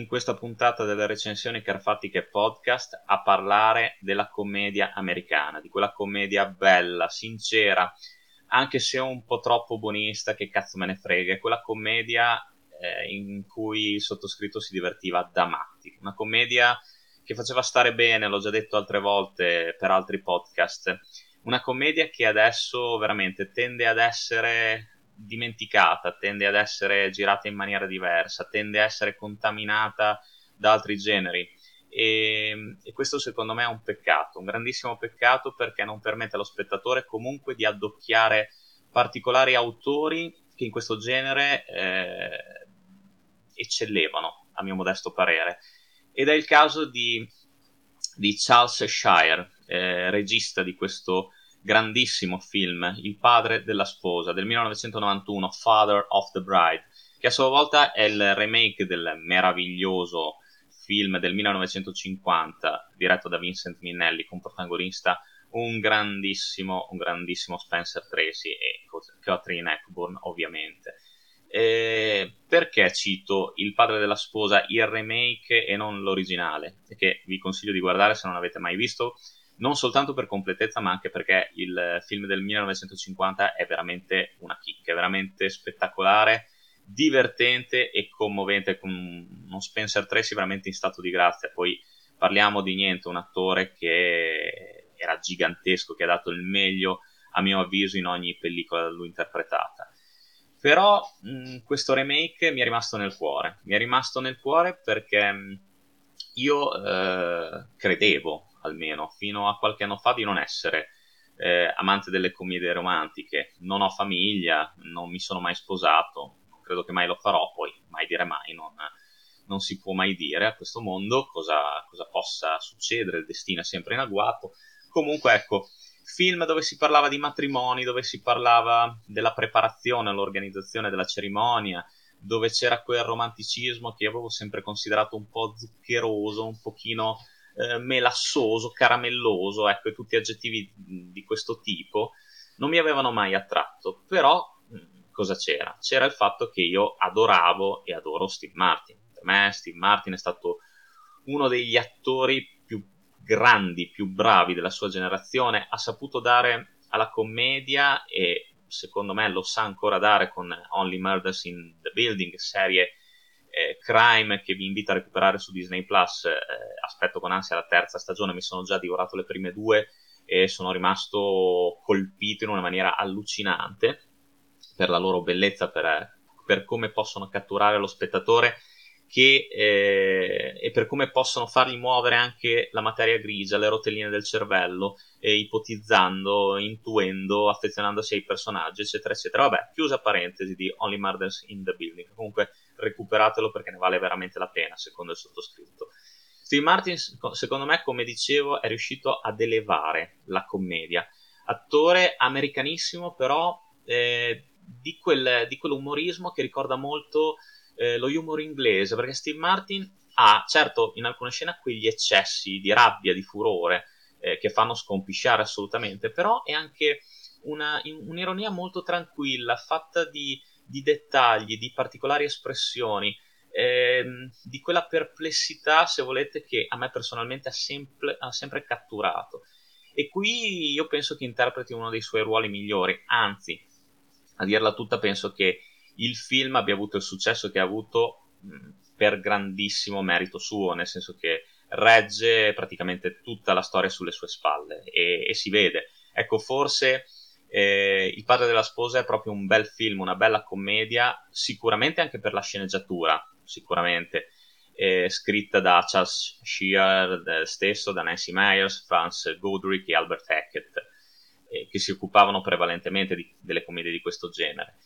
in questa puntata delle recensioni Carfatiche Podcast a parlare della commedia americana, di quella commedia bella, sincera, anche se un po' troppo buonista, che cazzo me ne frega, è quella commedia eh, in cui il sottoscritto si divertiva da matti, una commedia che faceva stare bene, l'ho già detto altre volte per altri podcast, una commedia che adesso veramente tende ad essere dimenticata, tende ad essere girata in maniera diversa, tende a essere contaminata da altri generi. E, e, questo secondo me è un peccato, un grandissimo peccato perché non permette allo spettatore comunque di addocchiare particolari autori che in questo genere eh, eccellevano, a mio modesto parere. Ed è il caso di, di Charles Shire, eh, regista di questo grandissimo film, Il padre della sposa, del 1991, Father of the Bride, che a sua volta è il remake del meraviglioso film del 1950, diretto da Vincent Minnelli, con protagonista un grandissimo, un grandissimo Spencer Tracy e Catherine Hepburn, ovviamente. Eh, perché cito Il padre della sposa, il remake e non l'originale? Che vi consiglio di guardare se non avete mai visto, non soltanto per completezza, ma anche perché il film del 1950 è veramente una chicca, è veramente spettacolare, divertente e commovente, con uno Spencer Tracy veramente in stato di grazia. Poi parliamo di niente, un attore che era gigantesco, che ha dato il meglio, a mio avviso, in ogni pellicola da lui interpretata. Però mh, questo remake mi è rimasto nel cuore, mi è rimasto nel cuore perché mh, io eh, credevo almeno fino a qualche anno fa di non essere eh, amante delle commedie romantiche. Non ho famiglia, non mi sono mai sposato, non credo che mai lo farò, poi mai dire mai, non, non si può mai dire a questo mondo cosa, cosa possa succedere, il destino è sempre in agguato. Comunque ecco, film dove si parlava di matrimoni, dove si parlava della preparazione, l'organizzazione della cerimonia, dove c'era quel romanticismo che io avevo sempre considerato un po' zuccheroso, un pochino eh, melassoso, caramelloso, ecco, tutti aggettivi di questo tipo, non mi avevano mai attratto. Però mm, cosa c'era? C'era il fatto che io adoravo e adoro Steve Martin. Per me Steve Martin è stato uno degli attori più grandi, più bravi della sua generazione, ha saputo dare alla commedia e secondo me lo sa ancora dare con Only Murders in the Building, serie eh, Crime che vi invito a recuperare su Disney Plus. Eh, aspetto con ansia la terza stagione, mi sono già divorato le prime due e sono rimasto colpito in una maniera allucinante per la loro bellezza, per, per come possono catturare lo spettatore che, eh, e per come possono fargli muovere anche la materia grigia, le rotelline del cervello, eh, ipotizzando, intuendo, affezionandosi ai personaggi, eccetera, eccetera. Vabbè, chiusa parentesi di Only Murders in the Building. Comunque, recuperatelo perché ne vale veramente la pena, secondo il sottoscritto. Steve Martin, secondo me, come dicevo, è riuscito ad elevare la commedia. Attore americanissimo, però eh, di, quel, di, quell'umorismo che ricorda molto eh, lo humor inglese, perché Steve Martin ha, certo, in alcune scene quegli eccessi di rabbia, di furore, eh, che fanno scompisciare assolutamente, però è anche una, un'ironia molto tranquilla, fatta di di dettagli, di particolari espressioni, ehm, di quella perplessità, se volete, che a me personalmente ha sempre, ha sempre catturato. E qui io penso che interpreti uno dei suoi ruoli migliori, anzi, a dirla tutta, penso che il film abbia avuto il successo che ha avuto mh, per grandissimo merito suo, nel senso che regge praticamente tutta la storia sulle sue spalle e, e si vede. Ecco, forse eh, Il padre della sposa è proprio un bel film, una bella commedia, sicuramente anche per la sceneggiatura, sicuramente. Eh, scritta da Charles Shear stesso, da Nancy Myers, Franz Godric e Albert Hackett, eh, che si occupavano prevalentemente di, delle commedie di questo genere.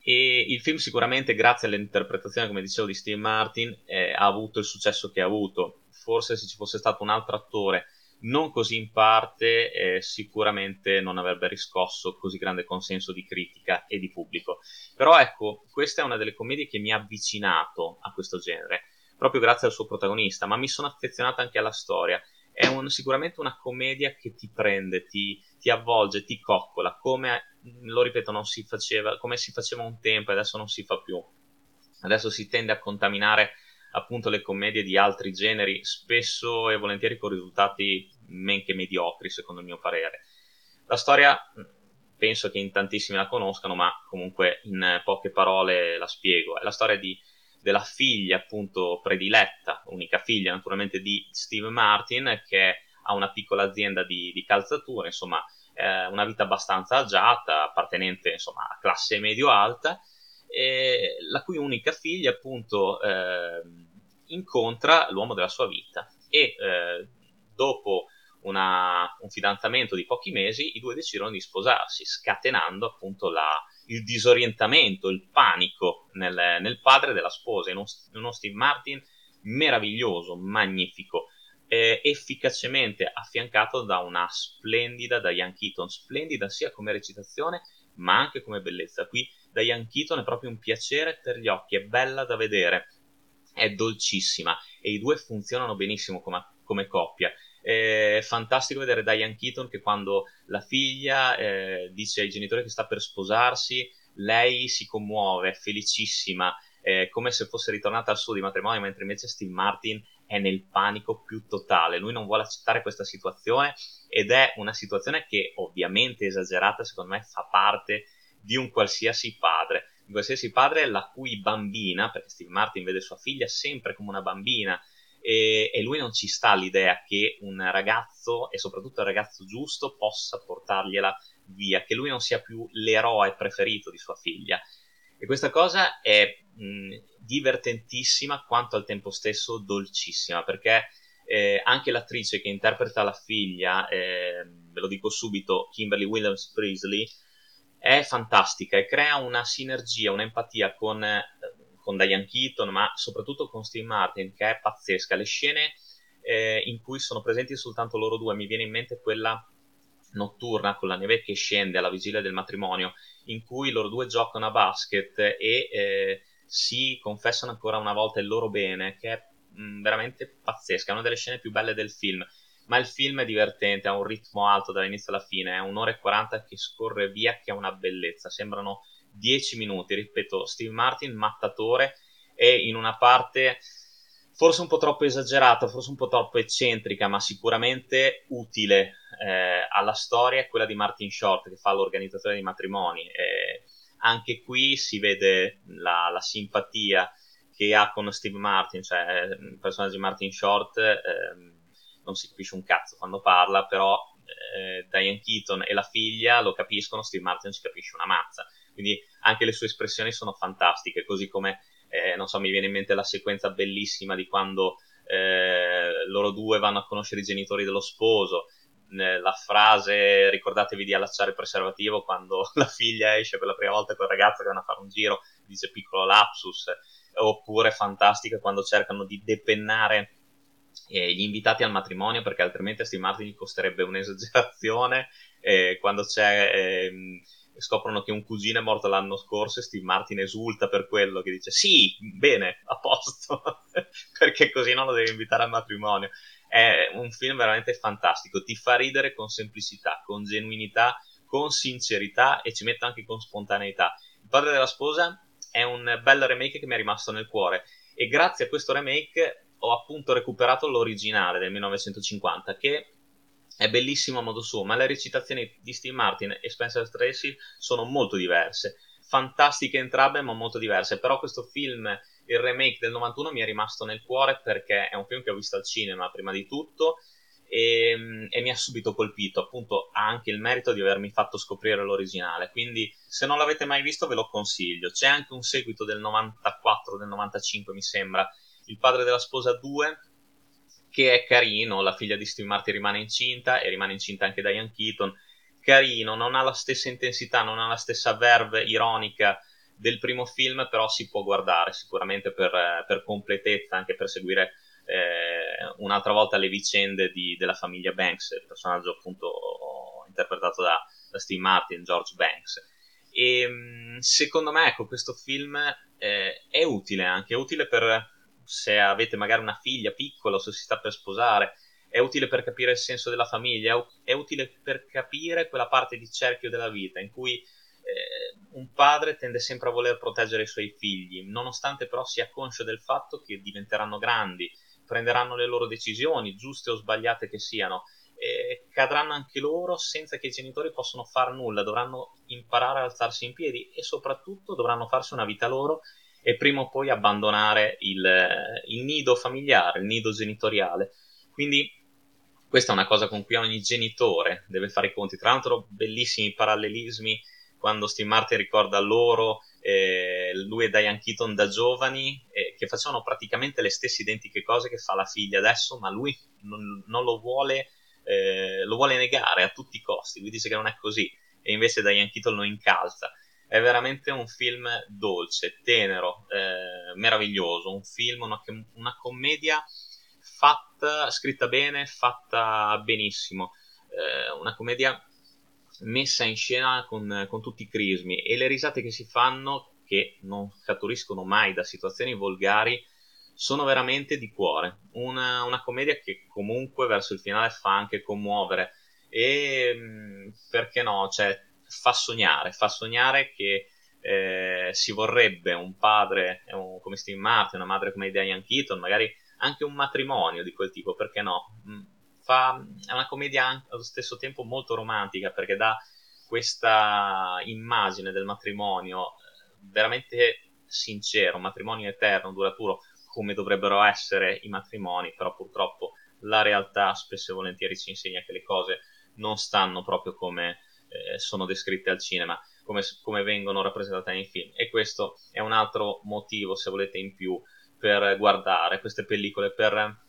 E il film sicuramente, grazie all'interpretazione, come dicevo, di Steve Martin, eh, ha avuto il successo che ha avuto. Forse se ci fosse stato un altro attore non così in parte, eh, sicuramente non avrebbe riscosso così grande consenso di critica e di pubblico. Però ecco, questa è una delle commedie che mi ha avvicinato a questo genere, proprio grazie al suo protagonista, ma mi sono affezionato anche alla storia. È un, sicuramente una commedia che ti prende, ti, ti avvolge, ti coccola, come, lo ripeto, non si faceva, come si faceva un tempo e adesso non si fa più. Adesso si tende a contaminare appunto le commedie di altri generi, spesso e volentieri con risultati men che mediocri, secondo il mio parere. La storia penso che in tantissimi la conoscano, ma comunque in poche parole la spiego. È la storia di, della figlia, appunto, prediletta, unica figlia naturalmente di Steve Martin, che ha una piccola azienda di, di calzature, insomma, eh, una vita abbastanza agiata, appartenente insomma a classe medio-alta, la cui unica figlia, appunto, eh, incontra l'uomo della sua vita e eh, dopo una, un fidanzamento di pochi mesi, i due decidono di sposarsi, scatenando appunto la, il disorientamento, il panico nel, nel padre della sposa, in, un, in uno Steve Martin meraviglioso, magnifico, eh, efficacemente affiancato da una splendida Diane Keaton, splendida sia come recitazione ma anche come bellezza. Qui Diane Keaton è proprio un piacere per gli occhi, è bella da vedere, è dolcissima e i due funzionano benissimo come, come coppia. È fantastico vedere Diane Keaton che quando la figlia eh, dice ai genitori che sta per sposarsi, lei si commuove, è felicissima, eh, come se fosse ritornata al suo di matrimonio, mentre invece Steve Martin è nel panico più totale. Lui non vuole accettare questa situazione ed è una situazione che ovviamente esagerata, secondo me, fa parte di un qualsiasi padre. Di qualsiasi padre la cui bambina, perché Steve Martin vede sua figlia sempre come una bambina, e, e, lui non ci sta l'idea che un ragazzo, e soprattutto il ragazzo giusto, possa portargliela via, che lui non sia più l'eroe preferito di sua figlia. E questa cosa è mh, divertentissima quanto al tempo stesso dolcissima, perché eh, anche l'attrice che interpreta la figlia, eh, ve lo dico subito, Kimberly Williams Priestley, è fantastica e crea una sinergia, un'empatia con eh, con Diane Keaton, ma soprattutto con Steve Martin, che è pazzesca. Le scene eh, in cui sono presenti soltanto loro due, mi viene in mente quella notturna con la neve che scende alla vigilia del matrimonio, in cui loro due giocano a basket e eh, si confessano ancora una volta il loro bene, che è mh, mm, veramente pazzesca, è una delle scene più belle del film. Ma il film è divertente, ha un ritmo alto dall'inizio alla fine, è un'ora e 40 che scorre via, che ha una bellezza. Sembrano 10 minuti, ripeto, Steve Martin mattatore e in una parte forse un po' troppo esagerata, forse un po' troppo eccentrica, ma sicuramente utile eh, alla storia è quella di Martin Short che fa l'organizzatore dei matrimoni. Eh, anche qui si vede la, la, simpatia che ha con Steve Martin, cioè il personaggio di Martin Short eh, non si capisce un cazzo quando parla, però eh, Diane Keaton e la figlia lo capiscono, Steve Martin si capisce una mazza quindi anche le sue espressioni sono fantastiche, così come, eh, non so, mi viene in mente la sequenza bellissima di quando eh, loro due vanno a conoscere i genitori dello sposo, la frase ricordatevi di allacciare il preservativo quando la figlia esce per la prima volta con il ragazzo che vanno a fare un giro, dice piccolo lapsus, oppure fantastica quando cercano di depennare eh, gli invitati al matrimonio perché altrimenti a Steve Martin gli costerebbe un'esagerazione eh, quando c'è ehm, scoprono che un cugino è morto l'anno scorso e Steve Martin esulta per quello, che dice sì, bene, a posto, perché così non lo devi invitare al matrimonio. È un film veramente fantastico, ti fa ridere con semplicità, con genuinità, con sincerità e ci mette anche con spontaneità. Il padre della sposa è un bel remake che mi è rimasto nel cuore e grazie a questo remake ho appunto recuperato l'originale del 1950 che è bellissimo a modo suo, ma le recitazioni di Steve Martin e Spencer Tracy sono molto diverse. Fantastiche entrambe, ma molto diverse. Però questo film, il remake del 91, mi è rimasto nel cuore perché è un film che ho visto al cinema prima di tutto e, e mi ha subito colpito. Appunto, ha anche il merito di avermi fatto scoprire l'originale. Quindi, se non l'avete mai visto, ve lo consiglio. C'è anche un seguito del 94, del 95, mi sembra. Il padre della sposa 2 che è carino, la figlia di Steve Martin rimane incinta e rimane incinta anche Diane Keaton, carino, non ha la stessa intensità, non ha la stessa verve ironica del primo film, però si può guardare sicuramente per, per completezza, anche per seguire eh, un'altra volta le vicende di, della famiglia Banks, il personaggio appunto interpretato da, da Steve Martin, George Banks. E secondo me, ecco, questo film eh, è utile anche, è utile per se avete magari una figlia piccola o se si sta per sposare, è utile per capire il senso della famiglia, è utile per capire quella parte di cerchio della vita in cui eh, un padre tende sempre a voler proteggere i suoi figli, nonostante però sia conscio del fatto che diventeranno grandi, prenderanno le loro decisioni, giuste o sbagliate che siano, e cadranno anche loro senza che i genitori possano fare nulla, dovranno imparare ad alzarsi in piedi e soprattutto dovranno farsi una vita loro e prima o poi abbandonare il, il nido familiare, il nido genitoriale. Quindi questa è una cosa con cui ogni genitore deve fare i conti. Tra l'altro, bellissimi parallelismi quando Steve Martin ricorda loro eh, lui e Diane Keaton da giovani eh, che facevano praticamente le stesse identiche cose che fa la figlia adesso, ma lui non, non lo, vuole, eh, lo vuole negare a tutti i costi. Lui dice che non è così e invece Diane Keaton lo incalza. È veramente un film dolce, tenero, eh, meraviglioso, un film, una, una commedia fatta, scritta bene, fatta benissimo, eh, una commedia messa in scena con, con, tutti i crismi e le risate che si fanno, che non scaturiscono mai da situazioni volgari, sono veramente di cuore. Una, una commedia che comunque verso il finale fa anche commuovere e mm, perché no, cioè, fa sognare, fa sognare che eh, si vorrebbe un padre un, come Steve Martin, una madre come Diane Keaton, magari anche un matrimonio di quel tipo, perché no? Mm, fa, è una commedia anche, allo stesso tempo molto romantica perché dà questa immagine del matrimonio eh, veramente sincero, un matrimonio eterno, duraturo, come dovrebbero essere i matrimoni, però purtroppo la realtà spesso e volentieri ci insegna che le cose non stanno proprio come eh, sono descritte al cinema, come, come vengono rappresentate nei film. E questo è un altro motivo, se volete, in più per guardare queste pellicole, per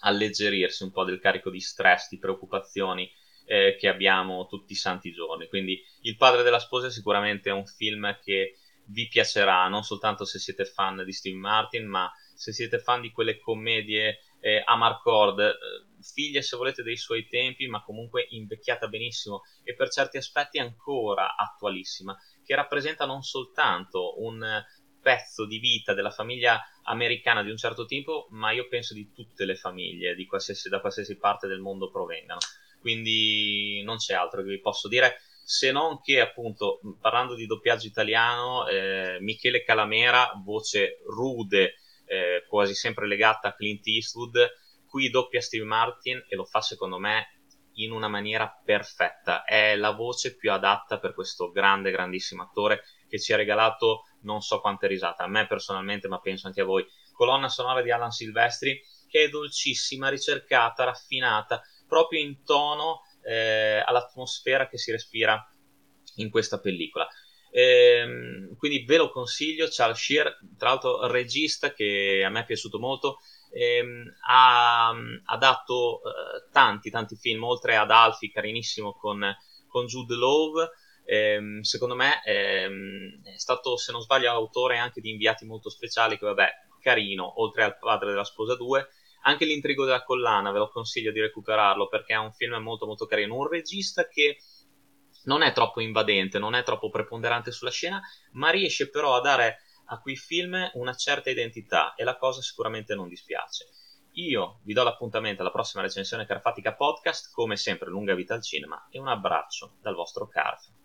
alleggerirsi un po' del carico di stress, di preoccupazioni eh, che abbiamo tutti i santi giorni. Quindi Il padre della sposa è sicuramente un film che vi piacerà, non soltanto se siete fan di Steve Martin, ma se siete fan di quelle commedie eh, Amarcord, eh, figlia se volete dei suoi tempi, ma comunque invecchiata benissimo e per certi aspetti ancora attualissima, che rappresenta non soltanto un pezzo di vita della famiglia americana di un certo tipo, ma io penso di tutte le famiglie, qualsiasi, da qualsiasi parte del mondo provengano. Quindi non c'è altro che vi posso dire, se non che appunto parlando di doppiaggio italiano, eh, Michele Calamera, voce rude, eh, quasi sempre legata a Clint Eastwood, qui doppia Steve Martin e lo fa secondo me in una maniera perfetta. È la voce più adatta per questo grande, grandissimo attore che ci ha regalato non so quante risate, a me personalmente, ma penso anche a voi. Colonna sonora di Alan Silvestri che è dolcissima, ricercata, raffinata, proprio in tono eh, all'atmosfera che si respira in questa pellicola. Ehm, quindi ve lo consiglio. Charles Shear, tra l'altro, regista che a me è piaciuto molto. Ehm, ha, ha, dato eh, tanti tanti film oltre ad Alfie carinissimo con, con Jude Love ehm, secondo me ehm, è stato, se non sbaglio, autore anche di inviati molto speciali, che vabbè, carino, oltre al padre della sposa 2. Anche l'intrigo della collana, ve lo consiglio di recuperarlo perché è un film molto molto carino. Un regista che non è troppo invadente, non è troppo preponderante sulla scena, ma riesce però a dare a quei film una certa identità e la cosa sicuramente non dispiace. Io vi do l'appuntamento alla prossima recensione Carfatica Podcast, come sempre lunga vita al cinema e un abbraccio dal vostro Carf.